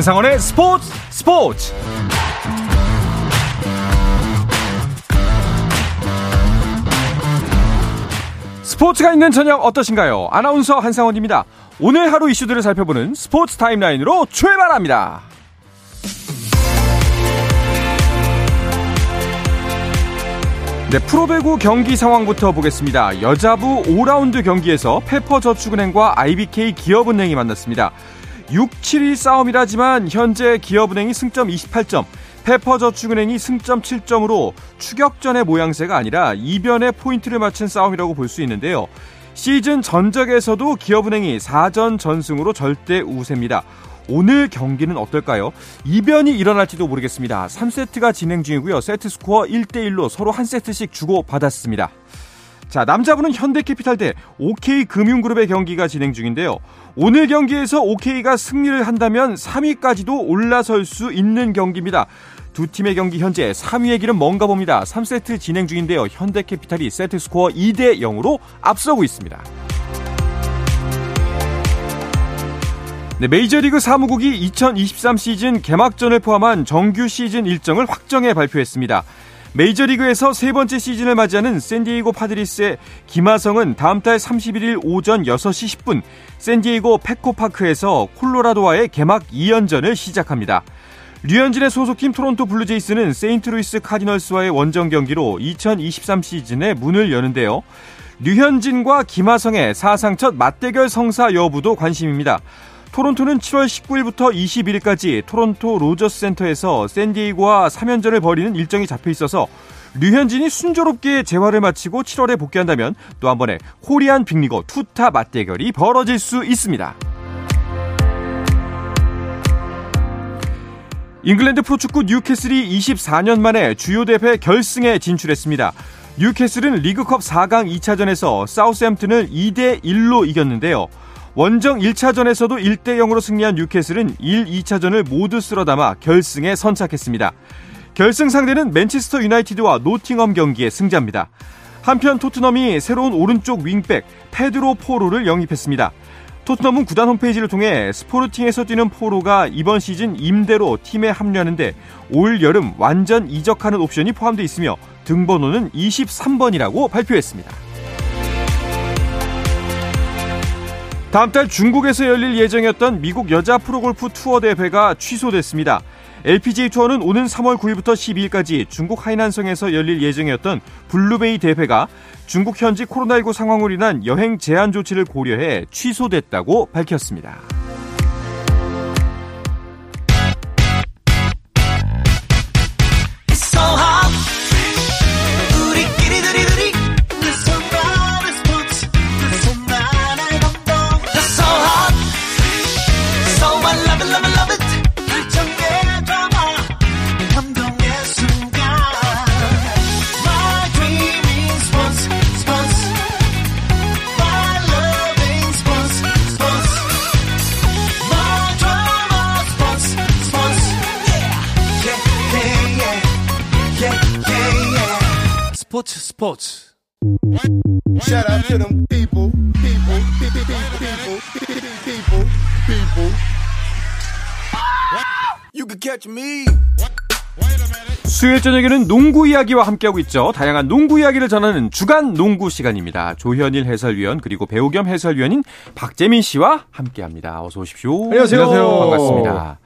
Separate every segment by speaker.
Speaker 1: 한상원의 스포츠 스포츠 스포츠가 있는 저녁 어떠신가요? 아나운서 한상원입니다. 오늘 하루 이슈들을 살펴보는 스포츠 타임라인으로 출발합니다. 네, 프로배구 경기 상황부터 보겠습니다. 여자부 5라운드 경기에서 페퍼저축은행과 IBK 기업은행이 만났습니다. 6-7위 싸움이라지만 현재 기업은행이 승점 28점, 페퍼저축은행이 승점 7점으로 추격전의 모양새가 아니라 이변의 포인트를 맞춘 싸움이라고 볼 수 있는데요. 시즌 전적에서도 기업은행이 4전 전승으로 절대 우세입니다. 오늘 경기는 어떨까요? 이변이 일어날지도 모르겠습니다. 3세트가 진행 중이고요. 세트 스코어 1대1로 서로 한 세트씩 주고 받았습니다. 자, 남자분은 현대캐피탈 대 OK금융그룹의 경기가 진행 중인데요. 오늘 경기에서 OK가 승리를 한다면 3위까지도 올라설 수 있는 경기입니다. 두 팀의 경기 현재 3위의 길은 뭔가 봅니다. 3세트 진행 중인데요. 현대캐피탈이 세트 스코어 2대 0으로 앞서고 있습니다. 네, 메이저리그 사무국이 2023 시즌 개막전을 포함한 정규 시즌 일정을 확정해 발표했습니다. 메이저리그에서 세 번째 시즌을 맞이하는 샌디에이고 파드리스의 김하성은 다음 달 31일 오전 6시 10분 샌디에이고 펫코파크에서 콜로라도와의 개막 2연전을 시작합니다. 류현진의 소속팀 토론토 블루제이스는 세인트루이스 카디널스와의 원정 경기로 2023 시즌의 문을 여는데요. 류현진과 김하성의 사상 첫 맞대결 성사 여부도 관심입니다. 토론토는 7월 19일부터 21일까지 토론토 로저스 센터에서 샌디에이고와 3연전을 벌이는 일정이 잡혀 있어서 류현진이 순조롭게 재활을 마치고 7월에 복귀한다면 또 한 번의 코리안 빅리거 투타 맞대결이 벌어질 수 있습니다. 잉글랜드 프로축구 뉴캐슬이 24년 만에 주요 대회 결승에 진출했습니다. 뉴캐슬은 리그컵 4강 2차전에서 사우스햄튼을 2대 1로 이겼는데요. 원정 1차전에서도 1대 0으로 승리한 뉴캐슬은 1, 2차전을 모두 쓸어담아 결승에 선착했습니다. 결승 상대는 맨체스터 유나이티드와 노팅엄 경기의 승자입니다. 한편 토트넘이 새로운 오른쪽 윙백 페드로 포로를 영입했습니다. 토트넘은 구단 홈페이지를 통해 스포르팅에서 뛰는 포로가 이번 시즌 임대로 팀에 합류하는데 올 여름 완전 이적하는 옵션이 포함되어 있으며 등번호는 23번이라고 발표했습니다. 다음 달 중국에서 열릴 예정이었던 미국 여자 프로골프 투어 대회가 취소됐습니다. LPGA 투어는 오는 3월 9일부터 12일까지 중국 하이난성에서 열릴 예정이었던 블루베이 대회가 중국 현지 코로나19 상황으로 인한 여행 제한 조치를 고려해 취소됐다고 밝혔습니다.
Speaker 2: Can catch me.
Speaker 1: 수요일 저녁에는 농구 이야기와 함께하고 있죠. 다양한 농구 이야기를 전하는 주간 농구 시간입니다. 조현일 해설위원 그리고 배우 겸 해설위원인 박재민 씨와 함께합니다. 어서 오십시오.
Speaker 3: 안녕하세요. 안녕하세요.
Speaker 1: 반갑습니다.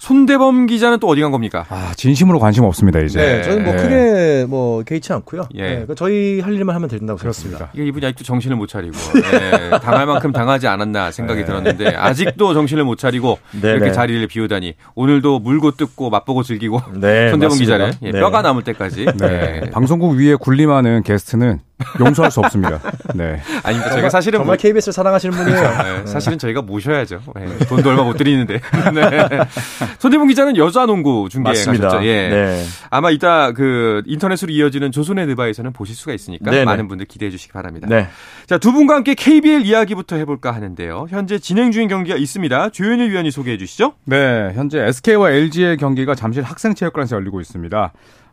Speaker 1: 손대범 기자는 또 어디 간 겁니까?
Speaker 3: 아, 진심으로 관심 없습니다, 이제.
Speaker 4: 네, 저는 뭐
Speaker 3: 네.
Speaker 4: 크게 뭐 개의치 않고요.
Speaker 1: 예.
Speaker 4: 네, 그러니까 저희 할 일만 하면 된다고
Speaker 3: 그렇습니다.
Speaker 4: 생각합니다.
Speaker 1: 이게 이분이 아직도 정신을 못 차리고 예, 당할 만큼 당하지 않았나 생각이
Speaker 3: 네.
Speaker 1: 들었는데 아직도 정신을 못 차리고
Speaker 4: 네,
Speaker 1: 이렇게
Speaker 4: 네.
Speaker 1: 자리를 비우다니 오늘도 물고 뜯고 맛보고 즐기고
Speaker 4: 네,
Speaker 1: 손대범
Speaker 4: 맞습니다.
Speaker 1: 기자를 예,
Speaker 4: 네.
Speaker 1: 뼈가 남을 때까지
Speaker 3: 네.
Speaker 1: 예.
Speaker 3: 방송국 위에 군림하는 게스트는 용서할 수 없습니다. 네.
Speaker 1: 아닙니다. 저희가 사실은
Speaker 4: 정말
Speaker 1: 뭐-
Speaker 4: KBS를 사랑하시는 분이에요.
Speaker 1: 네, 사실은 저희가 모셔야죠. 예, 돈도 얼마 못 드리는데. 네. 손대범 기자는 여자 농구 중계
Speaker 4: 맞습니다.
Speaker 1: 가셨죠. 예.
Speaker 4: 네.
Speaker 1: 아마 이따 그 인터넷으로 이어지는 조선의 느바에서는 보실 수가 있으니까
Speaker 4: 네네.
Speaker 1: 많은 분들 기대해 주시기 바랍니다.
Speaker 4: 네.
Speaker 1: 자, 두 분과 함께 KBL 이야기부터 해볼까 하는데요. 현재 진행 중인 경기가 있습니다. 조현일 위원이 소개해 주시죠.
Speaker 3: 네, 현재 SK와 LG의 경기가 잠실 학생체육관에서 열리고 있습니다.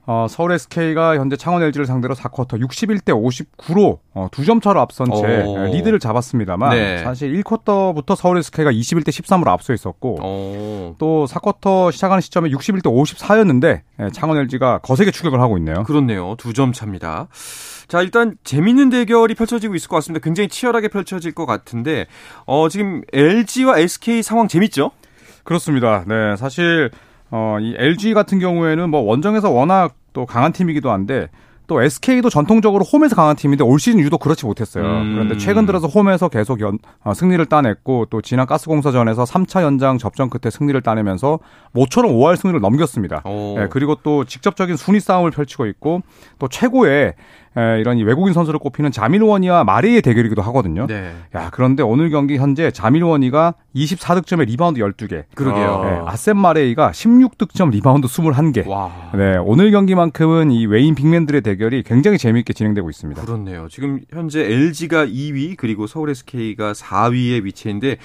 Speaker 3: 어, 서울 SK가 현재 창원 LG를 상대로 4쿼터 61대 59로 어, 2점 차로 앞선 채
Speaker 1: 오.
Speaker 3: 리드를 잡았습니다만
Speaker 1: 네.
Speaker 3: 사실 1쿼터부터 서울 SK가 21대 13으로 앞서 있었고
Speaker 1: 어.
Speaker 3: 또 4쿼터 시작하는 시점에 61대 54였는데 예, 창원 LG가 거세게 추격을 하고 있네요.
Speaker 1: 그렇네요. 두점 차입니다. 자, 일단 재밌는 대결이 펼쳐지고 있을 것 같습니다. 굉장히 치열하게 펼쳐질 것 같은데, 어, 지금 LG와 SK 상황 재밌죠?
Speaker 3: 그렇습니다. 네, 사실 어, 이 LG 같은 경우에는 뭐 원정에서 워낙 또 강한 팀이기도 한데 또 SK도 전통적으로 홈에서 강한 팀인데 올 시즌 유독 그렇지 못했어요.
Speaker 1: 음.
Speaker 3: 그런데 최근 들어서 홈에서 계속 연, 어, 승리를 따냈고 또 지난 가스공사전에서 3차 연장 접전 끝에 승리를 따내면서 모처럼 5할 승리를 넘겼습니다.
Speaker 1: 오.
Speaker 3: 예, 그리고 또 직접적인 순위 싸움을 펼치고 있고 또 최고의 에, 이런 이 외국인 선수를 꼽히는 자밀 워니와 마레이의 대결이기도 하거든요.
Speaker 1: 네.
Speaker 3: 야, 그런데 오늘 경기 현재 자밀 워니가 24득점에 리바운드 12개.
Speaker 1: 그러게요.
Speaker 3: 네, 아셈 마레이가 16득점 리바운드 21개.
Speaker 1: 와.
Speaker 3: 네, 오늘 경기만큼은 이 외인 빅맨들의 대결이 굉장히 재미있게 진행되고 있습니다.
Speaker 1: 그렇네요. 지금 현재 LG가 2위 그리고 서울 SK가 4위에 위치인데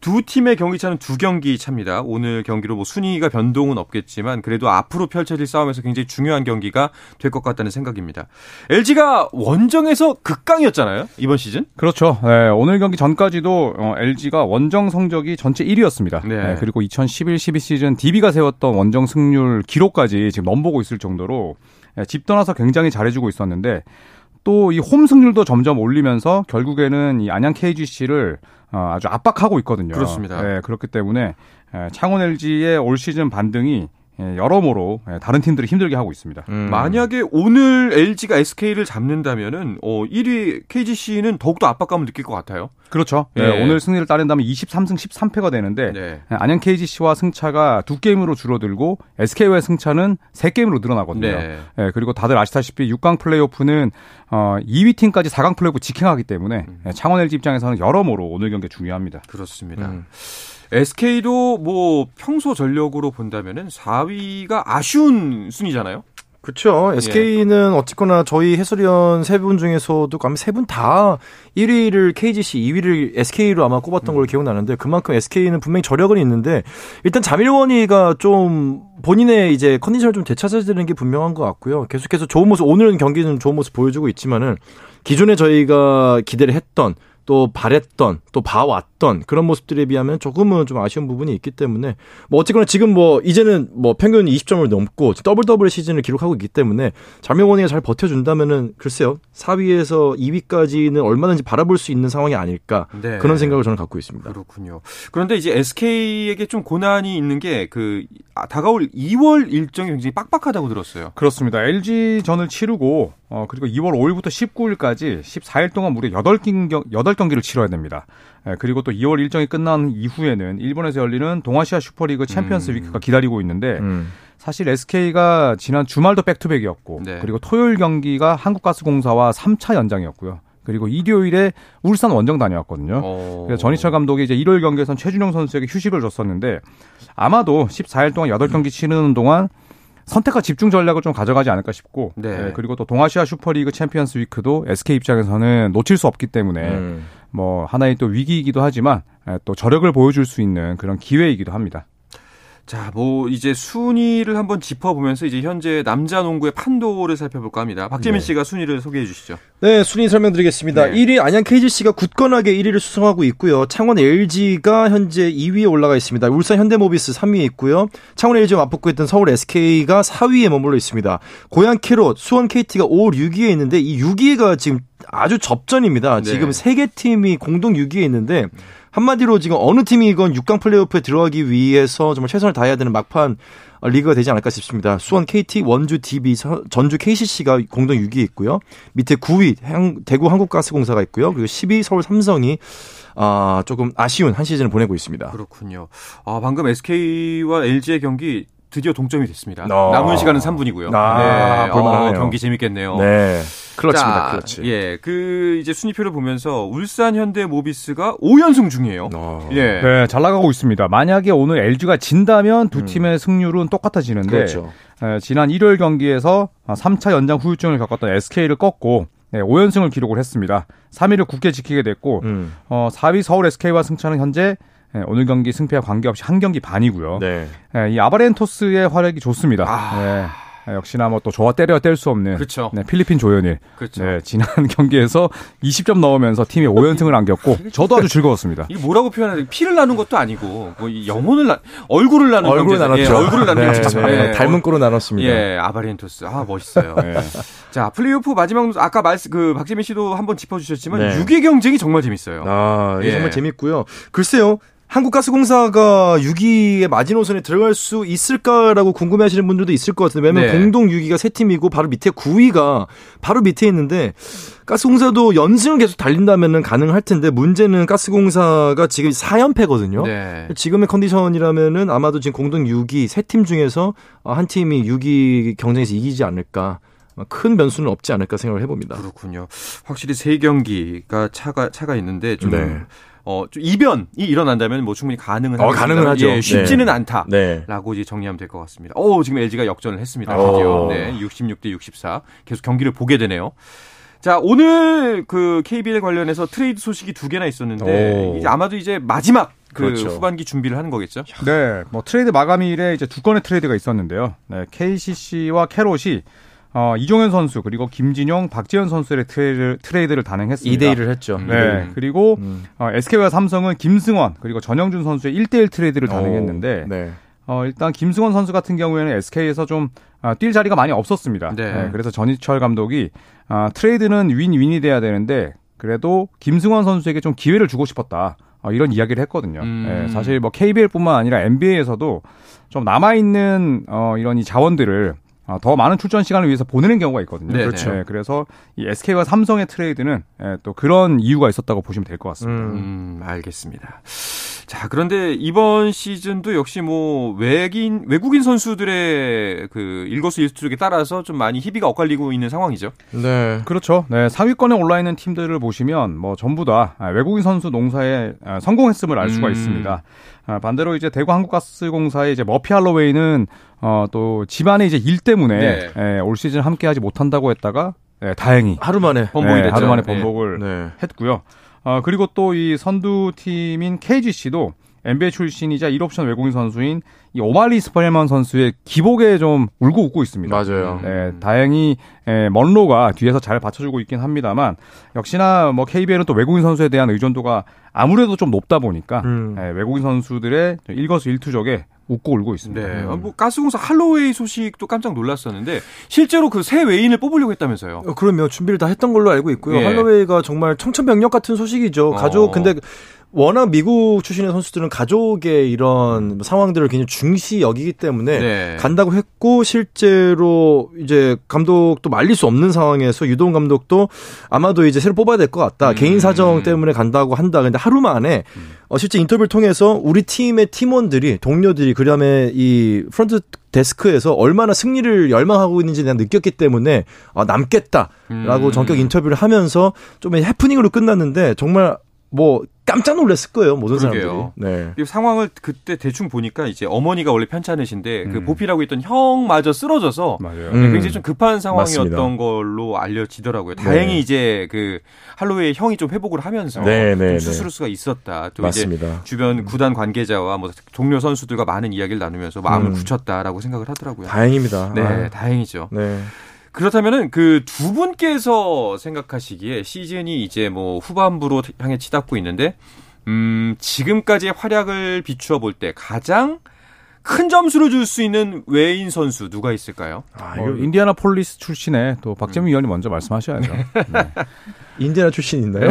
Speaker 1: 두 팀의 경기 차는 두 경기 차입니다. 오늘 경기로 뭐 순위가 변동은 없겠지만 그래도 앞으로 펼쳐질 싸움에서 굉장히 중요한 경기가 될 것 같다는 생각입니다. LG 가 원정에서 극강이었잖아요. 이번 시즌.
Speaker 3: 그렇죠. 네, 오늘 경기 전까지도 어, LG가 원정 성적이 전체 1위였습니다.
Speaker 1: 네.
Speaker 3: 그리고 2011-12 시즌 DB가 세웠던 원정 승률 기록까지 지금 넘보고 있을 정도로 예, 집 떠나서 굉장히 잘해주고 있었는데 또 이 홈 승률도 점점 올리면서 결국에는 이 안양 KGC를 어, 아주 압박하고 있거든요.
Speaker 1: 그렇습니다.
Speaker 3: 네, 그렇기 때문에 예, 창원 LG의 올 시즌 반등이 예, 여러모로 예, 다른 팀들을 힘들게 하고 있습니다.
Speaker 4: 음.
Speaker 1: 만약에 오늘 LG가 SK를 잡는다면은 어 1위 KGC는 더욱더 압박감을 느낄 것 같아요.
Speaker 3: 그렇죠.
Speaker 1: 네.
Speaker 3: 예, 오늘 승리를 따낸다면 23승 13패가 되는데
Speaker 1: 네.
Speaker 3: 예, 안양 KGC와 승차가 두 게임으로 줄어들고 SK와의 승차는 세 게임으로 늘어나거든요.
Speaker 1: 네.
Speaker 3: 예, 그리고 다들 아시다시피 6강 플레이오프는 어, 2위 팀까지 4강 플레이오프 직행하기 때문에
Speaker 1: 음.
Speaker 3: 예, 창원 LG 입장에서는 여러모로 오늘 경기 중요합니다.
Speaker 1: 그렇습니다.
Speaker 4: 음.
Speaker 1: SK도 뭐 평소 전력으로 본다면은 4위가 아쉬운 순위잖아요.
Speaker 4: 그렇죠. SK는 어쨌거나 저희 해설위원 세 분 중에서도 아마 세 분 다 1위를 KGC, 2위를 SK로 아마 꼽았던 걸로 기억나는데 그만큼 SK는 분명히 저력은 있는데 일단 자밀원이가 좀 본인의 이제 컨디션을 좀 되찾아야 되는 게 분명한 것 같고요. 계속해서 좋은 모습 오늘은 경기는 좋은 모습 보여주고 있지만은 기존에 저희가 기대를 했던 또 바랬던 또 봐왔던 그런 모습들에 비하면 조금은 좀 아쉬운 부분이 있기 때문에 뭐 어쨌거나 지금 뭐 이제는 뭐 평균 20점을 넘고 더블 더블 시즌을 기록하고 있기 때문에 자밀 워니가 잘 버텨준다면은 글쎄요 4위에서 2위까지는 얼마든지 바라볼 수 있는 상황이 아닐까
Speaker 1: 네.
Speaker 4: 그런 생각을 저는 갖고 있습니다.
Speaker 1: 그렇군요. 그런데 이제 SK에게 좀 고난이 있는 게 그 다가올 2월 일정이 굉장히 빡빡하다고 들었어요.
Speaker 3: 그렇습니다. LG전을 치르고 어, 그리고 2월 5일부터 19일까지 14일 동안 무려 8경, 8경기를 치러야 됩니다. 예, 그리고 또 2월 일정이 끝난 이후에는 일본에서 열리는 동아시아 슈퍼리그 챔피언스
Speaker 1: 음.
Speaker 3: 위크가 기다리고 있는데
Speaker 4: 음.
Speaker 3: 사실 SK가 지난 주말도 백투백이었고
Speaker 1: 네.
Speaker 3: 그리고 토요일 경기가 한국가스공사와 3차 연장이었고요. 그리고 일요일에 울산 원정 다녀왔거든요.
Speaker 1: 어...
Speaker 3: 그래서 전희철 감독이 이제 일요일 경기에선 최준용 선수에게 휴식을 줬었는데 아마도 14일 동안 8경기 치르는 동안 선택과 집중 전략을 좀 가져가지 않을까 싶고
Speaker 1: 네.
Speaker 3: 예, 그리고 또 동아시아 슈퍼리그 챔피언스 위크도 SK 입장에서는 놓칠 수 없기 때문에
Speaker 4: 음.
Speaker 3: 뭐 하나의 또 위기이기도 하지만 예, 또 저력을 보여줄 수 있는 그런 기회이기도 합니다.
Speaker 1: 자, 뭐 이제 순위를 한번 짚어보면서 이제 현재 남자 농구의 판도를 살펴볼까 합니다. 박재민
Speaker 4: 네.
Speaker 1: 씨가 순위를 소개해 주시죠.
Speaker 4: 네, 순위 설명드리겠습니다.
Speaker 1: 네.
Speaker 4: 1위 안양 KGC가 굳건하게 1위를 수성하고 있고요. 창원 LG가 현재 2위에 올라가 있습니다. 울산 현대모비스 3위에 있고요. 창원 LG와 맞붙고 있던 서울 SK가 4위에 머물러 있습니다. 고양 캐롯, 수원 KT가 5, 6위에 있는데 이 6위가 지금 아주 접전입니다.
Speaker 1: 네.
Speaker 4: 지금 세 개 팀이 공동 6위에 있는데 한마디로 지금 어느 팀이건 6강 플레이오프에 들어가기 위해서 정말 최선을 다해야 되는 막판 어, 리그가 되지 않을까 싶습니다. 수원 KT, 원주 DB, 서- 전주 KCC가 공동 6위에 있고요. 밑에 9위 한- 대구 한국가스공사가 있고요. 그리고 10위 서울 삼성이 아, 조금 아쉬운 한 시즌을 보내고 있습니다.
Speaker 1: 그렇군요. 아, 방금 SK와 LG의 경기 드디어 동점이 됐습니다.
Speaker 4: 어.
Speaker 1: 남은 시간은 3분이고요.
Speaker 4: 아, 볼만하네요.
Speaker 1: 경기 재밌겠네요.
Speaker 4: 네. 클러치입니다.
Speaker 1: 자,
Speaker 4: 클러치.
Speaker 1: 예, 그 이제 순위표를 보면서 울산 현대 모비스가 5연승 중이에요.
Speaker 4: 어.
Speaker 1: 예.
Speaker 3: 네, 잘 나가고 있습니다. 만약에 오늘 LG가 진다면 두 팀의 승률은 똑같아지는데
Speaker 4: 그렇죠.
Speaker 3: 에, 지난 일요일 경기에서 3차 연장 후유증을 겪었던 SK를 꺾고 네, 5연승을 기록을 했습니다. 3위를 굳게 지키게 됐고
Speaker 4: 음.
Speaker 3: 어, 4위 서울 SK와 승차는 현재 예, 오늘 경기 승패와 관계없이 한 경기 반이고요.
Speaker 4: 네.
Speaker 3: 예, 이 아바렌토스의 활약이 좋습니다.
Speaker 1: 아.
Speaker 3: 예. 아, 역시나 뭐 또 저와 때려 뗄 수 없는
Speaker 1: 그렇죠.
Speaker 3: 네, 필리핀 조현일.
Speaker 1: 그렇죠.
Speaker 3: 네, 지난 경기에서 20점 넣으면서 팀이 5연승을 안겼고 저도 아주 즐거웠습니다.
Speaker 1: 이게 뭐라고 표현해야 돼? 피를 나눈 것도 아니고 뭐이 영혼을 나, 얼굴을 나눈
Speaker 4: 얼굴을
Speaker 1: 경기죠.
Speaker 4: 나눴죠.
Speaker 1: 예, 얼굴을 나눈
Speaker 4: 네,
Speaker 1: 경기죠.
Speaker 4: 네,
Speaker 1: 예,
Speaker 4: 닮은 꼴로 나눴습니다.
Speaker 1: 예, 아바리엔토스. 아, 멋있어요.
Speaker 3: 네.
Speaker 1: 자, 플레이오프 마지막 아까 말씀 그 박재민 씨도 한번 짚어 주셨지만
Speaker 4: 네.
Speaker 1: 6위 경쟁이 정말 재밌어요.
Speaker 4: 아,
Speaker 1: 예.
Speaker 4: 정말 재밌고요. 글쎄요. 한국가스공사가 6위의 마지노선에 들어갈 수 있을까라고 궁금해하시는 분들도 있을 것 같은데 왜냐면
Speaker 1: 네.
Speaker 4: 공동 6위가 세 팀이고 바로 밑에 9위가 바로 밑에 있는데 가스공사도 연승을 계속 달린다면은 가능할 텐데 문제는 가스공사가 지금 4연패거든요.
Speaker 1: 네.
Speaker 4: 지금의 컨디션이라면은 아마도 지금 공동 6위 세 팀 중에서 한 팀이 6위 경쟁에서 이기지 않을까. 큰 변수는 없지 않을까 생각을 해봅니다.
Speaker 1: 그렇군요. 확실히 세 경기가 차가 차가 있는데 좀
Speaker 4: 네.
Speaker 1: 어, 좀 이변이 일어난다면 뭐 충분히 가능은
Speaker 4: 어. 가능은 하죠.
Speaker 1: 예, 쉽지는
Speaker 4: 네.
Speaker 1: 않다.
Speaker 4: 네.
Speaker 1: 라고 이제 정리하면 될 것 같습니다. 오, 지금 LG가 역전을 했습니다.
Speaker 4: 오.
Speaker 1: 드디어. 네, 66대 64. 계속 경기를 보게 되네요. 자, 오늘 그 KBL 관련해서 트레이드 소식이 두 개나 있었는데
Speaker 4: 오.
Speaker 1: 이제 아마도 이제 마지막 그
Speaker 4: 그렇죠.
Speaker 1: 후반기 준비를 하는 거겠죠?
Speaker 3: 네, 뭐 트레이드 마감일에 이제 두 건의 트레이드가 있었는데요. 네, KCC와 캐롯이 어, 이종현 선수 그리고 김진용, 박재현 선수의 트레이드, 트레이드를 단행했습니다.
Speaker 4: 2대 1을 했죠.
Speaker 3: 네,
Speaker 1: 음.
Speaker 3: 그리고
Speaker 4: 음.
Speaker 3: 어, SK와 삼성은 김승원 그리고 전형준 선수의 1대1 트레이드를 단행했는데
Speaker 4: 오, 네.
Speaker 3: 어, 일단 김승원 선수 같은 경우에는 SK에서 좀 아, 뛸 자리가 많이 없었습니다.
Speaker 1: 네.
Speaker 3: 그래서 전희철 감독이 아, 트레이드는 윈윈이 돼야 되는데 그래도 김승원 선수에게 좀 기회를 주고 싶었다. 어, 이런 이야기를 했거든요.
Speaker 1: 음.
Speaker 3: 예, 사실 뭐 KBL뿐만 아니라 NBA에서도 좀 남아 있는 어, 이런 이 자원들을 어, 더 많은 출전 시간을 위해서 보내는 경우가 있거든요.
Speaker 1: 네네.
Speaker 3: 그렇죠. 그래서 이 SK와 삼성의 트레이드는 예, 또 그런 이유가 있었다고 보시면 될 것 같습니다.
Speaker 1: 음, 알겠습니다. 자, 그런데 이번 시즌도 역시 뭐 외긴 외국인 선수들의 그 일거수 일투족에 따라서 좀 많이 희비가 엇갈리고 있는 상황이죠.
Speaker 4: 네.
Speaker 3: 그렇죠. 네, 상위권에 올라 있는 팀들을 보시면 뭐 전부 다 아, 외국인 선수 농사에 아, 성공했음을 알 수가
Speaker 1: 음.
Speaker 3: 있습니다. 아, 반대로 이제 대구 한국가스공사의 이제 머피 할로웨이는 어, 또 집안의 이제 일 때문에
Speaker 1: 네.
Speaker 3: 예, 올 시즌 함께하지 못한다고 했다가 예, 다행히
Speaker 4: 하루 만에
Speaker 1: 번복이
Speaker 3: 예,
Speaker 1: 됐죠.
Speaker 3: 하루 만에
Speaker 1: 네.
Speaker 3: 번복을
Speaker 4: 네.
Speaker 3: 했고요. 어, 그리고 또 이 선두 팀인 KGC도 NBA 출신이자 1옵션 외국인 선수인 이 오마리 스펠맨 선수의 기복에 좀 울고 웃고 있습니다.
Speaker 4: 맞아요.
Speaker 3: 네, 다행히 에, 먼로가 뒤에서 잘 받쳐주고 있긴 합니다만 역시나 뭐 KBL은 또 외국인 선수에 대한 의존도가 아무래도 좀 높다 보니까
Speaker 4: 음.
Speaker 3: 에, 외국인 선수들의 일거수일투족에 웃고 울고 있습니다.
Speaker 1: 네. 아, 뭐 가스공사 할로웨이 소식도 깜짝 놀랐었는데 실제로 그 새 외인을 뽑으려고 했다면서요.
Speaker 4: 어, 그러면 준비를 다 했던 걸로 알고 있고요.
Speaker 1: 예.
Speaker 4: 할로웨이가 정말 청천벽력 같은 소식이죠.
Speaker 1: 어.
Speaker 4: 가족 근데 워낙 미국 출신의 선수들은 가족의 이런 상황들을 굉장히 중시 여기기 때문에
Speaker 1: 네.
Speaker 4: 간다고 했고 실제로 이제 감독도 말릴 수 없는 상황에서 유동 감독도 아마도 이제 새로 뽑아야 될 것 같다.
Speaker 1: 음.
Speaker 4: 개인 사정 때문에 간다고 한다. 근데 하루 만에 어, 실제 인터뷰를 통해서 우리 팀의 팀원들이 동료들이 그다음에 이 프런트 데스크에서 얼마나 승리를 열망하고 있는지 내가 느꼈기 때문에 아, 남겠다라고
Speaker 1: 음.
Speaker 4: 전격 인터뷰를 하면서 좀 해프닝으로 끝났는데 정말 뭐 깜짝 놀랐을 거예요 모든
Speaker 1: 그러게요.
Speaker 4: 사람들이. 네.
Speaker 1: 이 상황을 그때 대충 보니까 이제 어머니가 원래 편찮으신데 그
Speaker 3: 음.
Speaker 1: 보필하고 있던 형마저 쓰러져서
Speaker 3: 맞아요.
Speaker 4: 음.
Speaker 1: 굉장히 좀 급한 상황이었던
Speaker 4: 맞습니다.
Speaker 1: 걸로 알려지더라고요.
Speaker 4: 네.
Speaker 1: 다행히 이제 그 할로웨이 형이 좀 회복을 하면서
Speaker 4: 네,
Speaker 1: 좀
Speaker 4: 네, 네.
Speaker 1: 수술할 수가 있었다. 또
Speaker 4: 맞습니다.
Speaker 1: 이제 주변 구단 관계자와 뭐 동료 선수들과 많은 이야기를 나누면서 마음을
Speaker 4: 음.
Speaker 1: 굳혔다라고 생각을 하더라고요.
Speaker 4: 다행입니다.
Speaker 1: 네,
Speaker 4: 아,
Speaker 1: 다행이죠.
Speaker 4: 네.
Speaker 1: 그렇다면은 그 두 분께서 생각하시기에 시즌이 이제 뭐 후반부로 향해 치닫고 있는데 음, 지금까지의 활약을 비추어 볼 때 가장 큰 점수를 줄 수 있는 외인 선수 누가 있을까요?
Speaker 4: 아,
Speaker 3: 뭐
Speaker 4: 이거
Speaker 3: 인디애나폴리스 출신의 또 박재민 위원이 먼저 말씀하셔야죠. 네.
Speaker 4: 인디아나 출신 있나요?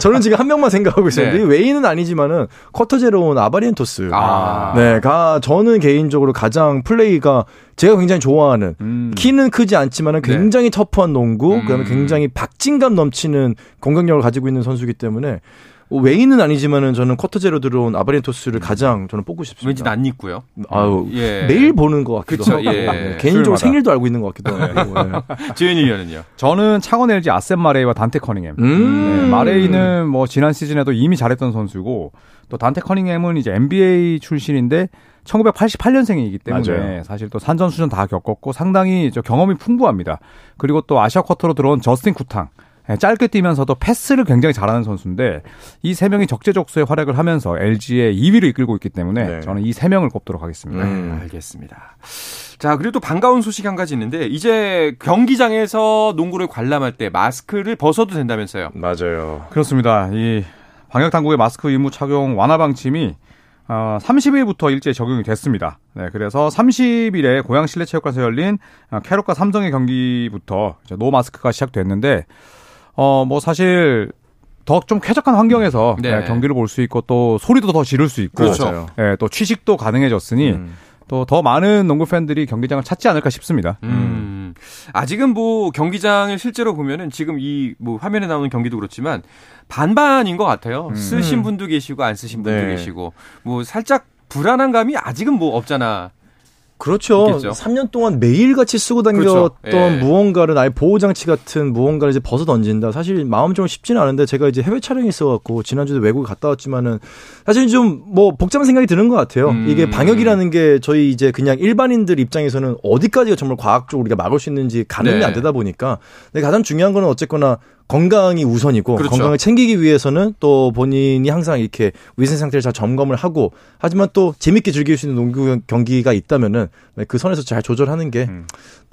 Speaker 4: 저는 지금 한 명만 생각하고 있었는데
Speaker 1: 네.
Speaker 4: 이 외인은 아니지만은 쿼터제로 온 아바리엔토스.
Speaker 1: 아.
Speaker 4: 네, 가 저는 개인적으로 가장 플레이가 제가 굉장히 좋아하는
Speaker 3: 음.
Speaker 4: 키는 크지 않지만은
Speaker 1: 네.
Speaker 4: 굉장히 터프한 농구,
Speaker 1: 음.
Speaker 4: 그다음에 굉장히 박진감 넘치는 공격력을 가지고 있는 선수이기 때문에 외인은 아니지만은 저는 쿼터제로 들어온 아바리엔토스를 가장 저는 뽑고 싶습니다.
Speaker 1: 왠지 낯익고요.
Speaker 4: 아유,
Speaker 1: 예.
Speaker 4: 매일 보는 것 같기도
Speaker 1: 그쵸,
Speaker 4: 하고
Speaker 1: 예.
Speaker 4: 네, 개인적으로. 생일도 알고 있는 것 같기도 하고. 네.
Speaker 1: 조현일 위원은요.
Speaker 3: 저는 창원 LG 아셈 마레이와 단테 커닝햄.
Speaker 4: 음.
Speaker 3: 네, 마레이는 뭐 지난 시즌에도 이미 잘했던 선수고 또 단테 커닝햄은 이제 NBA 출신인데 1988년생이기 때문에
Speaker 4: 맞아요.
Speaker 3: 사실 또 산전수전 다 겪었고 상당히 저 경험이 풍부합니다. 그리고 또 아시아 쿼터로 들어온 저스틴 쿠탕 예, 짧게 뛰면서도 패스를 굉장히 잘하는 선수인데 이 세 명이 적재적소에 활약을 하면서 LG의 2위를 이끌고 있기 때문에
Speaker 4: 네.
Speaker 3: 저는 이 세 명을 꼽도록 하겠습니다.
Speaker 4: 음.
Speaker 1: 알겠습니다. 자, 그리고 또 반가운 소식이 한 가지 있는데 이제 경기장에서 농구를 관람할 때 마스크를 벗어도 된다면서요.
Speaker 4: 맞아요.
Speaker 3: 그렇습니다. 이 방역 당국의 마스크 의무 착용 완화 방침이 어, 30일부터 일제 적용이 됐습니다. 네, 그래서 30일에 고양 실내체육관에서 열린 어, 캐롯과 삼성의 경기부터 이제 노 마스크가 시작됐는데 어, 뭐 사실 더 좀 쾌적한 환경에서
Speaker 1: 네.
Speaker 3: 네, 경기를 볼 수 있고 또 소리도 더 지를 수 있고
Speaker 1: 그렇죠.
Speaker 3: 예, 또 취식도 가능해졌으니
Speaker 4: 음.
Speaker 3: 또더 많은 농구 팬들이 경기장을 찾지 않을까 싶습니다.
Speaker 1: 음. 아직은 뭐 경기장을 실제로 보면은 지금 이 뭐 화면에 나오는 경기도 그렇지만 반반인 것 같아요. 쓰신 분도 계시고 안 쓰신 분도
Speaker 4: 네.
Speaker 1: 계시고 뭐 살짝 불안한 감이 아직은 뭐 없잖아.
Speaker 4: 그렇죠.
Speaker 1: 있겠죠.
Speaker 4: 3년 동안 매일같이 쓰고 다녔던
Speaker 1: 그렇죠. 예.
Speaker 4: 무언가를 아예 보호장치 같은 무언가를 이제 벗어 던진다. 사실 마음적으로 쉽지는 않은데 제가 이제 해외 촬영이 있어갖고 지난주에 외국에 갔다 왔지만은 사실 좀 뭐 복잡한 생각이 드는 것 같아요.
Speaker 1: 음.
Speaker 4: 이게 방역이라는 게 저희 이제 그냥 일반인들 입장에서는 어디까지가 정말 과학적으로 우리가 막을 수 있는지 가늠이
Speaker 1: 네.
Speaker 4: 안 되다 보니까 근데 가장 중요한 거는 어쨌거나 건강이 우선이고
Speaker 1: 그렇죠.
Speaker 4: 건강을 챙기기 위해서는 또 본인이 항상 이렇게 위생 상태를 잘 점검을 하고 하지만 또 재밌게 즐길 수 있는 농구 경기가 있다면은 그 선에서 잘 조절하는 게뭐
Speaker 3: 음.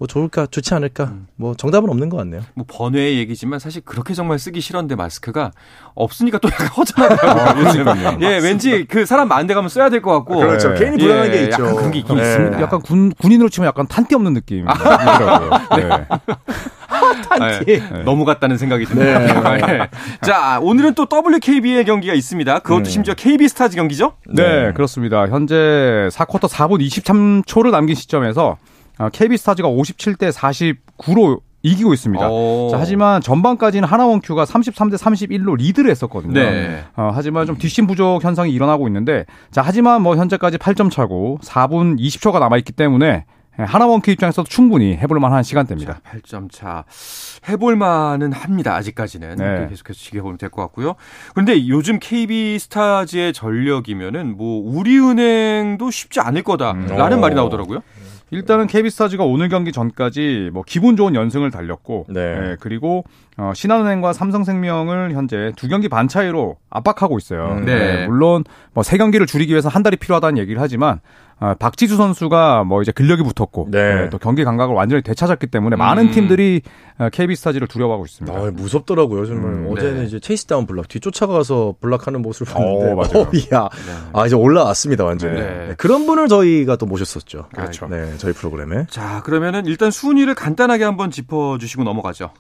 Speaker 4: 좋을까 좋지 않을까 뭐 정답은 없는 것 같네요.
Speaker 1: 뭐 번외의 얘기지만 사실 그렇게 정말 쓰기 싫었는데 마스크가 없으니까 또 약간 허전하더라고요. 요즘. 예, 왠지 그 사람 많은 데 가면 써야 될 것 같고.
Speaker 4: 그렇죠. 괜히 불안한
Speaker 1: 예,
Speaker 4: 게 있죠.
Speaker 1: 약간 그런 게 있긴
Speaker 4: 네.
Speaker 1: 있습니다.
Speaker 3: 약간 군, 군인으로 치면 약간 탄띠 없는 느낌이더라고요. 네.
Speaker 1: 예, 너무 같다는 생각이 듭니다. 예. 자, 오늘은 또 WKB의 경기가 있습니다. 그것도 심지어 KB 스타즈 경기죠?
Speaker 3: 네, 그렇습니다. 현재 4쿼터 4분 23초를 남긴 시점에서 아, KB스타즈가 57대 49로 이기고 있습니다.
Speaker 1: 오.
Speaker 3: 자, 하지만 전반까지는 하나원큐가 33대 31로 리드를 했었거든요.
Speaker 1: 네.
Speaker 3: 어, 하지만 좀 뒷심 부족 현상이 일어나고 있는데, 자, 하지만 뭐 현재까지 8점 차고 4분 20초가 남아있기 때문에 예, 하나원큐 입장에서도 충분히 해볼 만한 시간대입니다.
Speaker 1: 8점 차. 해볼 만은 합니다. 아직까지는.
Speaker 3: 네.
Speaker 1: 계속해서 지켜보면 될 것 같고요. 그런데 요즘 KB 스타즈의 전력이면은 뭐 우리은행도 쉽지 않을 거다라는
Speaker 4: 음.
Speaker 1: 말이
Speaker 4: 오.
Speaker 1: 나오더라고요.
Speaker 3: 일단은 KB스타즈가 오늘 경기 전까지 뭐 기분 좋은 연승을 달렸고,
Speaker 4: 네.
Speaker 3: 예, 그리고 어, 신한은행과 삼성생명을 현재 두 경기 반 차이로 압박하고 있어요.
Speaker 4: 음.
Speaker 1: 네.
Speaker 3: 예, 물론 뭐 세 경기를 줄이기 위해서 한 달이 필요하다는 얘기를 하지만 어, 박지수 선수가 뭐 이제 근력이 붙었고
Speaker 4: 네.
Speaker 3: 예, 또 경기 감각을 완전히 되찾았기 때문에 많은
Speaker 1: 음.
Speaker 3: 팀들이 어, KB스타즈를 두려워하고 있습니다.
Speaker 4: 아, 무섭더라고요. 정말
Speaker 3: 음,
Speaker 4: 어제는
Speaker 1: 네.
Speaker 4: 이제 체이스 다운 블락 뒤 쫓아가서 블락하는 모습을 봤는데,
Speaker 3: 어, 맞아요.
Speaker 4: 야, 아 이제 올라왔습니다 완전히.
Speaker 1: 네.
Speaker 4: 네, 그런 분을 저희가 또 모셨었죠.
Speaker 1: 그렇죠.
Speaker 4: 네, 저희 프로그램에.
Speaker 1: 자, 그러면은 일단 순위를 간단하게 한번 짚어주시고 넘어가죠.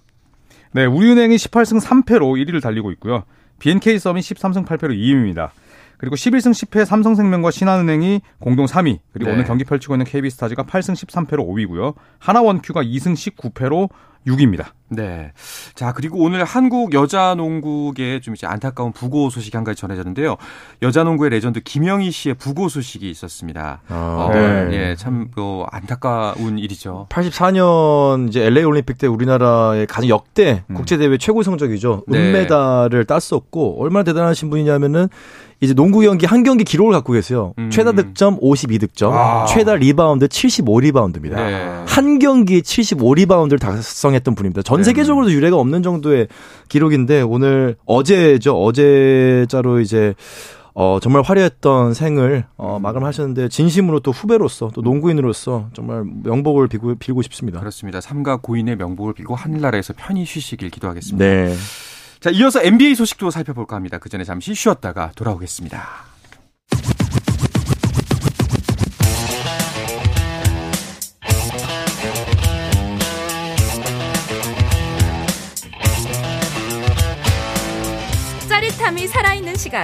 Speaker 3: 네, 우리은행이 18승 3패로 1위를 달리고 있고요. BNK 썸이 13승 8패로 2위입니다. 그리고 11승 10패 삼성생명과 신한은행이 공동 3위. 그리고
Speaker 1: 네.
Speaker 3: 오늘 경기 펼치고 있는 KB스타즈가 8승 13패로 5위고요. 하나원큐가 2승 19패로 6위입니다.
Speaker 1: 네. 자, 그리고 오늘 한국 여자 농구계 좀 이제 안타까운 부고 소식이 한 가지 전해졌는데요. 여자 농구의 레전드 김영희 씨의 부고 소식이 있었습니다.
Speaker 4: 아,
Speaker 1: 어,
Speaker 3: 네.
Speaker 1: 예, 참, 뭐, 안타까운 일이죠.
Speaker 4: 84년 이제 LA 올림픽 때 우리나라의 가장 역대 국제 대회 최고 성적이죠.
Speaker 1: 네.
Speaker 4: 은메달을 땄었고 얼마나 대단하신 분이냐면은 이제 농구 경기 한 경기 기록을 갖고 계세요.
Speaker 1: 음.
Speaker 4: 최다 득점 52득점,
Speaker 1: 아.
Speaker 4: 최다 리바운드 75리바운드입니다.
Speaker 1: 네.
Speaker 4: 한 경기 75리바운드를 달성했던 분입니다. 전
Speaker 1: 네.
Speaker 4: 세계적으로도 유례가 없는 정도의 기록인데 오늘 어제죠. 어제자로 이제 어, 정말 화려했던 생을 어, 마감하셨는데 진심으로 또 후배로서 또 농구인으로서 정말 명복을 빌고, 빌고 싶습니다.
Speaker 1: 그렇습니다. 삼가 고인의 명복을 빌고 하늘나라에서 편히 쉬시길 기도하겠습니다.
Speaker 4: 네.
Speaker 1: 자, 이어서 NBA 소식도 살펴볼까 합니다. 그 전에 잠시 쉬었다가 돌아오겠습니다.
Speaker 5: 짜릿함이 살아있는 시간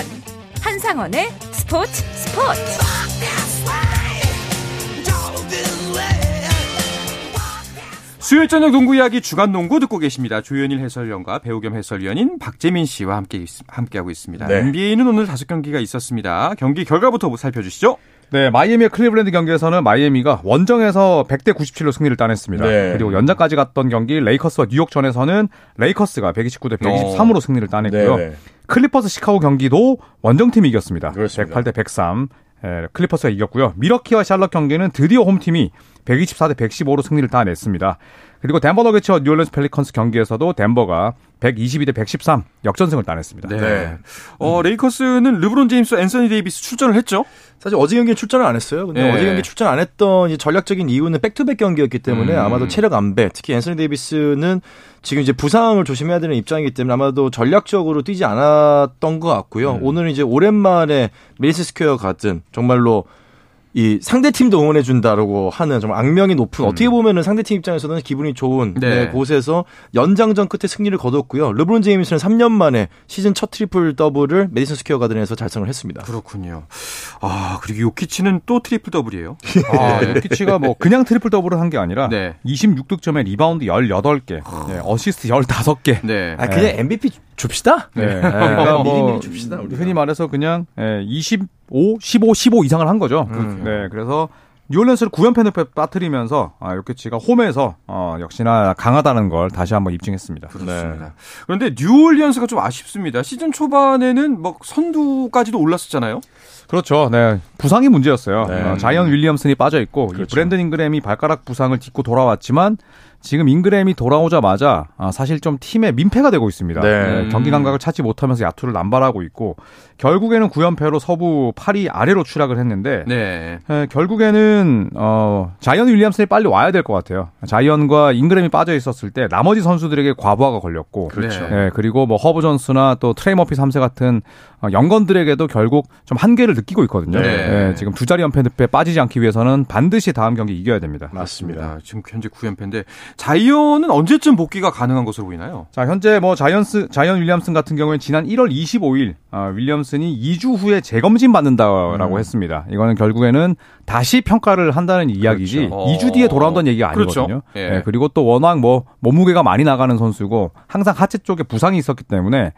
Speaker 5: 한상원의 스포츠 스포츠
Speaker 1: 수요일 저녁 농구 이야기 주간 농구 듣고 계십니다. 조현일 해설위원과 배우 겸 해설위원인 박재민 씨와 함께 있, 함께하고 있습니다.
Speaker 4: 네.
Speaker 1: NBA는 오늘 다섯 경기가 있었습니다. 경기 결과부터 살펴주시죠.
Speaker 3: 네, 마이애미와 클리블랜드 경기에서는 마이애미가 원정에서 100대 97로 승리를 따냈습니다.
Speaker 4: 네.
Speaker 3: 그리고 연장까지 갔던 경기 레이커스와 뉴욕전에서는 레이커스가 129대 123으로 승리를 따냈고요.
Speaker 4: 네.
Speaker 3: 클리퍼스 시카고 경기도 원정팀이 이겼습니다.
Speaker 4: 그렇습니다.
Speaker 3: 108대 103. 에, 클리퍼스가 이겼고요. 밀워키와 샬럿 경기는 드디어 홈팀이 124대 115로 승리를 따냈습니다. 그리고 덴버 너게츠와 뉴올리언스 펠리컨스 경기에서도 덴버가 122대 113 역전승을 따냈습니다.
Speaker 1: 네. 어, 레이커스는 르브론 제임스, 앤서니 데이비스 출전을 했죠.
Speaker 4: 사실 어제 경기에 출전을 안 했어요. 근데
Speaker 1: 네.
Speaker 4: 어제 경기 출전 안 했던 이 전략적인 이유는 백투백 경기였기 때문에
Speaker 1: 음.
Speaker 4: 아마도 체력 안배, 특히 앤서니 데이비스는 지금 이제 부상을 조심해야 되는 입장이기 때문에 아마도 전략적으로 뛰지 않았던 것 같고요.
Speaker 1: 음.
Speaker 4: 오늘 이제 오랜만에 메디슨 스퀘어 같은 정말로 이 상대 팀도 응원해 준다라고 하는 정말 악명이 높은 어떻게 보면은 상대 팀 입장에서는 기분이 좋은
Speaker 1: 네.
Speaker 4: 네, 곳에서 연장전 끝에 승리를 거뒀고요. 르브론 제임스는 3년 만에 시즌 첫 트리플 더블을 메디슨 스퀘어 가든에서 달성을 했습니다.
Speaker 1: 그렇군요. 아, 그리고 요키치는 또 트리플 더블이에요.
Speaker 3: 아, 요키치가 뭐 그냥 트리플 더블을 한 게 아니라
Speaker 1: 네.
Speaker 3: 26득점에 리바운드 18개, 네, 어시스트 15개.
Speaker 1: 네.
Speaker 4: 아, 그냥 MVP 줍시다.
Speaker 3: 네. 그러니까 뭐
Speaker 4: 미리미리 줍시다. 우리가.
Speaker 3: 흔히 말해서 그냥 예, 25, 15, 15 이상을 한 거죠. 네, 그래서 뉴올리언스를 9연패 늪에 빠뜨리면서 아, 요키치가 홈에서 어, 역시나 강하다는 걸 다시 한번 입증했습니다.
Speaker 1: 그렇습니다. 그런데 뉴올리언스가 좀 아쉽습니다. 시즌 초반에는 뭐 선두까지도 올랐었잖아요.
Speaker 3: 그렇죠. 네. 부상이 문제였어요.
Speaker 4: 네.
Speaker 3: 어, 자이언 윌리엄슨이 빠져 있고 이 브랜든 잉그램이 발가락 부상을 딛고 돌아왔지만 지금 잉그램이 돌아오자마자 아, 사실 좀 팀의 민폐가 되고 있습니다.
Speaker 4: 네.
Speaker 3: 네, 경기 감각을 찾지 못하면서 야투를 남발하고 있고 결국에는 9연패로 서부 8위 아래로 추락을 했는데
Speaker 1: 네.
Speaker 3: 에, 결국에는 어, 자이언 윌리엄슨이 빨리 와야 될 것 같아요. 자이언과 잉그램이 빠져 있었을 때 나머지 선수들에게 과부하가 걸렸고,
Speaker 1: 그렇죠.
Speaker 3: 예, 그리고 뭐 허브 존스나 또 트레이 머피 3세 같은 어, 영건들에게도 결국 좀 한계를 느끼고 있거든요.
Speaker 1: 네.
Speaker 3: 예, 지금 두 자리 연패 늪에 빠지지 않기 위해서는 반드시 다음 경기 이겨야 됩니다.
Speaker 4: 맞습니다.
Speaker 1: 아, 지금 현재 9연패인데 자이언은 언제쯤 복귀가 가능한 것으로 보이나요?
Speaker 3: 자, 현재 뭐 자이언스, 자이언 윌리엄슨 같은 경우에는 지난 1월 25일, 아, 윌리엄슨이 2주 후에 재검진 받는다라고 했습니다. 이거는 결국에는 다시 평가를 한다는 이야기지,
Speaker 1: 그렇죠.
Speaker 3: 2주 뒤에 돌아온다는 얘기가
Speaker 1: 그렇죠.
Speaker 3: 아니거든요.
Speaker 1: 예.
Speaker 3: 예, 그리고 또 워낙 뭐 몸무게가 많이 나가는 선수고, 항상 하체 쪽에 부상이 있었기 때문에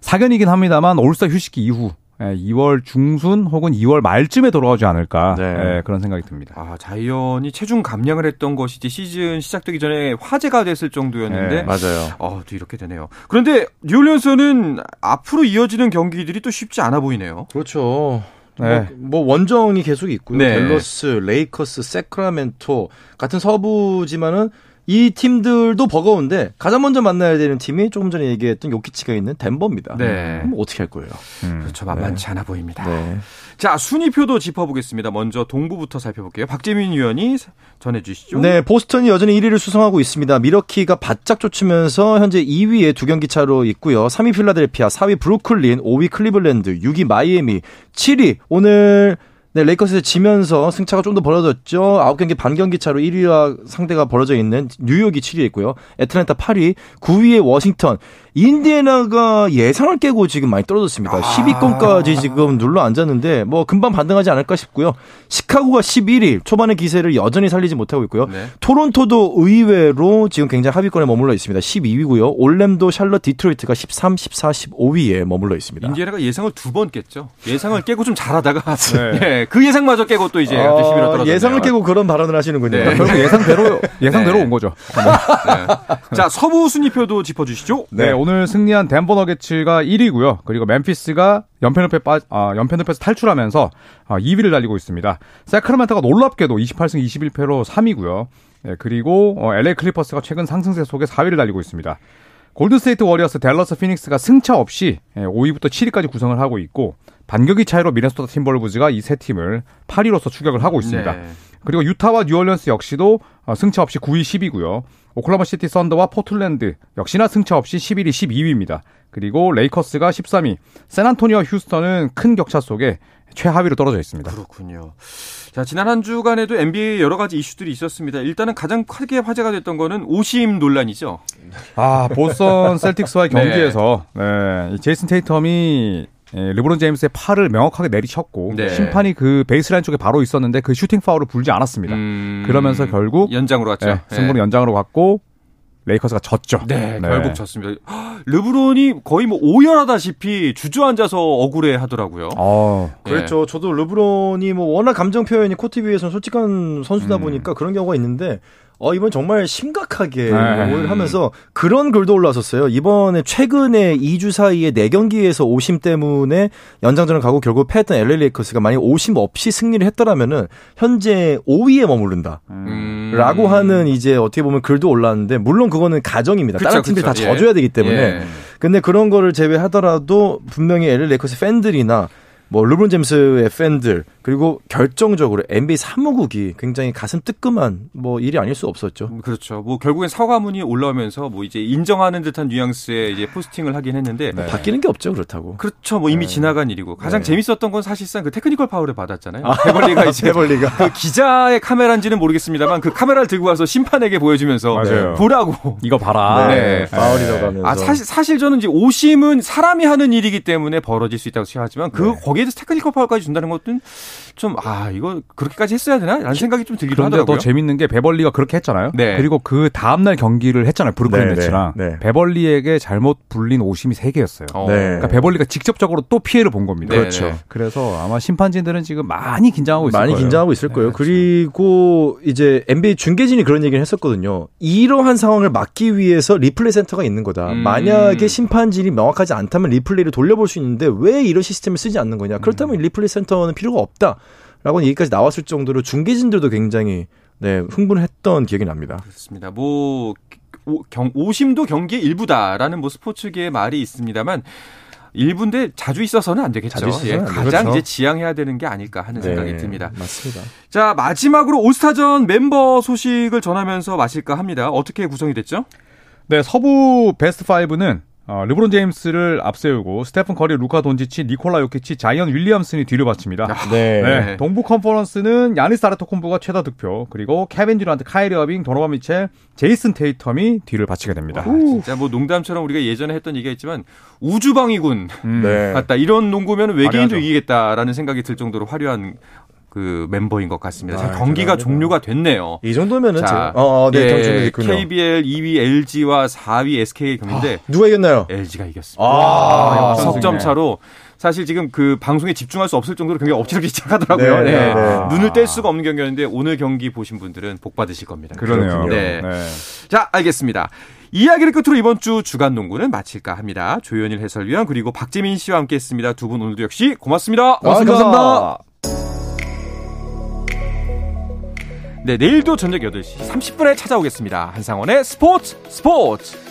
Speaker 3: 사견이긴 합니다만 올스타 휴식기 이후, 예, 2월 중순 혹은 2월 말쯤에 돌아오지 않을까,
Speaker 4: 네.
Speaker 3: 예, 그런 생각이 듭니다.
Speaker 1: 아, 자이언이 체중 감량을 했던 것이 이제 시즌 시작되기 전에 화제가 됐을 정도였는데
Speaker 3: 네,
Speaker 4: 맞아요.
Speaker 1: 어, 또 이렇게 되네요. 그런데 뉴올리언스는 앞으로 이어지는 경기들이 또 쉽지 않아 보이네요.
Speaker 4: 그렇죠.
Speaker 3: 네.
Speaker 4: 뭐, 뭐 원정이 계속 있고요.
Speaker 1: 네.
Speaker 4: 댈러스, 레이커스, 새크라멘토 같은 서부지만은 이 팀들도 버거운데 가장 먼저 만나야 되는 팀이 조금 전에 얘기했던 요키치가 있는 덴버입니다.
Speaker 1: 네.
Speaker 4: 그럼 어떻게 할 거예요?
Speaker 3: 음.
Speaker 1: 그렇죠. 만만치 않아 보입니다.
Speaker 4: 네.
Speaker 1: 자, 순위표도 짚어보겠습니다. 먼저 동부부터 살펴볼게요. 박재민 위원이 전해주시죠.
Speaker 4: 네, 보스턴이 여전히 1위를 수성하고 있습니다. 밀워키가 바짝 쫓으면서 현재 2위에 두 경기 차로 있고요. 3위 필라델피아, 4위 브루클린, 5위 클리블랜드, 6위 마이애미, 7위 오늘 네, 레이커스에 지면서 승차가 좀 더 벌어졌죠. 9경기 반 경기 차로 1위와 상대가 벌어져 있는 뉴욕이 7위에 있고요. 애틀랜타 8위, 9위에 워싱턴, 인디애나가 예상을 깨고 지금 많이 떨어졌습니다. 10위권까지 지금 눌러 앉았는데 뭐 금방 반등하지 않을까 싶고요. 시카고가 11위, 초반의 기세를 여전히 살리지 못하고 있고요.
Speaker 1: 네.
Speaker 4: 토론토도 의외로 지금 굉장히 하위권에 머물러 있습니다. 12위고요. 올렘도 샬럿 디트로이트가 13, 14, 15위에 머물러 있습니다.
Speaker 1: 인디애나가 예상을 두 번 깼죠. 예상을 깨고 좀 잘하다가
Speaker 3: 네.
Speaker 1: 네, 그 예상마저 깨고 또 이제
Speaker 4: 어,
Speaker 1: 11위로 떨어졌네요.
Speaker 4: 예상을 깨고 그런 발언을 하시는군요.
Speaker 1: 네.
Speaker 3: 결국 예상대로, 예상대로
Speaker 1: 네.
Speaker 3: 온 거죠.
Speaker 1: 네. 자, 서부 순위표도 짚어주시죠.
Speaker 3: 네, 오늘 승리한 덴버 너기츠가 1위고요. 그리고 멤피스가 연패늪에 빠, 아, 연패늪에서 탈출하면서 아, 2위를 달리고 있습니다. 새크라멘토가 놀랍게도 28승 21패로 3위고요. 네, 그리고 어, LA 클리퍼스가 최근 상승세 속에 4위를 달리고 있습니다. 골든스테이트 워리어스, 댈러스 피닉스가 승차 없이 5위부터 7위까지 구성을 하고 있고 반 경기 차이로 미네소타 팀벌브즈가 이 세 팀을 8위로서 추격을 하고 있습니다.
Speaker 1: 네.
Speaker 3: 그리고 유타와 뉴올리언스 역시도 어, 승차 없이 9위, 10위고요. 오클라호마 시티 썬더와 포틀랜드 역시나 승차 없이 11위, 12위입니다. 그리고 레이커스가 13위, 샌안토니오 휴스턴은 큰 격차 속에 최하위로 떨어져 있습니다.
Speaker 1: 그렇군요. 자, 지난 한 주간에도 NBA 여러 가지 이슈들이 있었습니다. 일단은 가장 크게 화제가 됐던 거는 오심 논란이죠.
Speaker 3: 아, 보스턴 셀틱스와의 경기에서 네, 이 제이슨 테이텀이 예, 르브론 제임스의 팔을 명확하게 내리쳤고
Speaker 1: 네.
Speaker 3: 심판이 그 베이스라인 쪽에 바로 있었는데 그 슈팅 파울을 불지 않았습니다.
Speaker 1: 음,
Speaker 3: 그러면서 결국
Speaker 1: 연장으로 갔죠.
Speaker 3: 예, 승부는 연장으로 갔고 레이커스가 졌죠.
Speaker 1: 네, 결국 졌습니다. 헉, 르브론이 거의 뭐 오열하다시피 주저앉아서 억울해 하더라고요.
Speaker 3: 어,
Speaker 1: 예.
Speaker 4: 그렇죠. 저도 르브론이 뭐 워낙 감정 표현이 코트 위에서는 솔직한 선수다
Speaker 3: 음.
Speaker 4: 보니까 그런 경우가 있는데 어, 이번 정말 심각하게
Speaker 3: 네.
Speaker 4: 뭘 하면서 그런 글도 올라왔었어요. 이번에 최근에 2주 사이에 4경기에서 오심 때문에 연장전을 가고 결국 패했던 LA 레이커스가 만약 오심 없이 승리를 했더라면은 현재 5위에 머무른다.
Speaker 1: 음.
Speaker 4: 라고 하는 이제 어떻게 보면 글도 올라왔는데 물론 그거는 가정입니다.
Speaker 1: 그쵸,
Speaker 4: 다른 팀들이
Speaker 1: 그쵸.
Speaker 4: 다
Speaker 1: 예.
Speaker 4: 져줘야 되기 때문에.
Speaker 1: 예.
Speaker 4: 근데 그런 거를 제외하더라도 분명히 LA 레이커스 팬들이나 뭐 르브론 제임스의 팬들 그리고 결정적으로 NBA 사무국이 굉장히 가슴 뜨끔한 뭐 일이 아닐 수 없었죠.
Speaker 1: 음, 그렇죠. 뭐 결국엔 사과문이 올라오면서 뭐 이제 인정하는 듯한 뉘앙스의 이제 포스팅을 하긴 했는데
Speaker 3: 네.
Speaker 4: 바뀌는 게 없죠 그렇다고.
Speaker 1: 그렇죠. 뭐 이미
Speaker 4: 네.
Speaker 1: 지나간 일이고 가장
Speaker 4: 네.
Speaker 1: 재밌었던 건 사실상 그 테크니컬 파울을 받았잖아요. 베벌리가 이제
Speaker 4: 베벌리가
Speaker 1: 그 기자의 카메라인지는 모르겠습니다만 그 카메라를 들고 와서 심판에게 보여주면서
Speaker 3: 맞아요.
Speaker 1: 보라고.
Speaker 3: 이거 봐라.
Speaker 1: 네.
Speaker 4: 파울이라고 하면서
Speaker 1: 아 사실 사실 저는 이제 오심은 사람이 하는 일이기 때문에 벌어질 수 있다고 생각하지만 그
Speaker 4: 네.
Speaker 1: 거기에 대해서 테크니컬 파울까지 준다는 것은 좀 아 이거 그렇게까지 했어야 되나라는 생각이 좀 들기도
Speaker 3: 그런데
Speaker 1: 하더라고요.
Speaker 3: 더 재밌는 게 베벌리가 그렇게 했잖아요.
Speaker 1: 네.
Speaker 3: 그리고 그 다음 날 경기를 했잖아요. 브루클린
Speaker 4: 네,
Speaker 3: 네츠랑.
Speaker 4: 네, 네.
Speaker 3: 베벌리에게 잘못 불린 오심이 3 개였어요.
Speaker 1: 어.
Speaker 4: 네.
Speaker 3: 그러니까 베벌리가 직접적으로 또 피해를 본 겁니다.
Speaker 1: 네,
Speaker 4: 그렇죠.
Speaker 1: 네.
Speaker 3: 그래서 아마 심판진들은 지금 많이 긴장하고 있을
Speaker 4: 많이
Speaker 3: 거예요.
Speaker 4: 긴장하고 있을 거예요.
Speaker 1: 그렇죠.
Speaker 4: 그리고 이제 NBA 중계진이 그런 얘기를 했었거든요. 이러한 상황을 막기 위해서 리플레이 센터가 있는 거다.
Speaker 1: 음.
Speaker 4: 만약에 심판진이 명확하지 않다면 리플레이를 돌려볼 수 있는데 왜 이런 시스템을 쓰지 않는 거냐?
Speaker 1: 음.
Speaker 4: 그렇다면 리플레이 센터는 필요가 없다. 라고 얘기까지 나왔을 정도로 중계진들도 굉장히 네, 흥분했던 기억이 납니다.
Speaker 1: 그렇습니다. 뭐 오, 경, 오심도 경기의 일부다라는 뭐 스포츠계의 말이 있습니다만 일부인데 자주 있어서는 안 되겠죠.
Speaker 4: 자주 있어서는
Speaker 1: 예,
Speaker 4: 안
Speaker 1: 가장
Speaker 4: 되겠죠.
Speaker 1: 이제 지양해야 되는 게 아닐까 하는 생각이
Speaker 4: 네,
Speaker 1: 듭니다.
Speaker 4: 맞습니다.
Speaker 1: 자 마지막으로 올스타전 멤버 소식을 전하면서 마칠까 합니다. 어떻게 구성이 됐죠?
Speaker 3: 네, 서부 베스트 5는 어, 르브론 제임스를 앞세우고 스테픈 커리, 루카 돈지치, 니콜라 요키치, 자이언 윌리엄슨이 뒤를 받칩니다.
Speaker 4: 네.
Speaker 3: 네, 동부 컨퍼런스는 야니스 아데토쿤보가 최다 득표, 그리고 케빈 듀란트, 카이리 어빙, 도노반 미첼, 제이슨 테이텀이 뒤를 바치게 됩니다.
Speaker 1: 와, 진짜 뭐 농담처럼 우리가 예전에 했던 얘기가 있지만 우주방위군
Speaker 3: 음.
Speaker 4: 네.
Speaker 1: 같다. 이런 농구면 외계인도. 이기겠다라는 생각이 들 정도로 화려한 그 멤버인 것 같습니다. 자,
Speaker 4: 아,
Speaker 1: 경기가. 종료가 됐네요.
Speaker 4: 이 정도면은
Speaker 1: 자,
Speaker 4: 어, 어, 네,
Speaker 1: 예. KBL 2위 LG와 4위 SK의 경기인데
Speaker 4: 누가 이겼나요?
Speaker 1: LG가 이겼습니다.
Speaker 4: 아,
Speaker 1: 아, 석점. 차로 사실 지금 그 방송에 집중할 수 없을 정도로 경기가 엎치락이 시작하더라고요.
Speaker 4: 네,
Speaker 1: 네.
Speaker 4: 네, 네.
Speaker 1: 눈을 뗄 수가 없는 경기였는데 오늘 경기 보신 분들은 복 받으실 겁니다.
Speaker 3: 그러네요.
Speaker 1: 네.
Speaker 3: 네.
Speaker 1: 자, 알겠습니다. 이야기를 끝으로 이번 주 주간 농구는 마칠까 합니다. 조현일 해설위원 그리고 박재민 씨와 함께했습니다. 두 분 오늘도 역시 고맙습니다.
Speaker 4: 고맙습니다. 감사합니다.
Speaker 1: 네, 내일도 저녁 8시 30분에 찾아오겠습니다. 한상원의 스포츠 스포츠.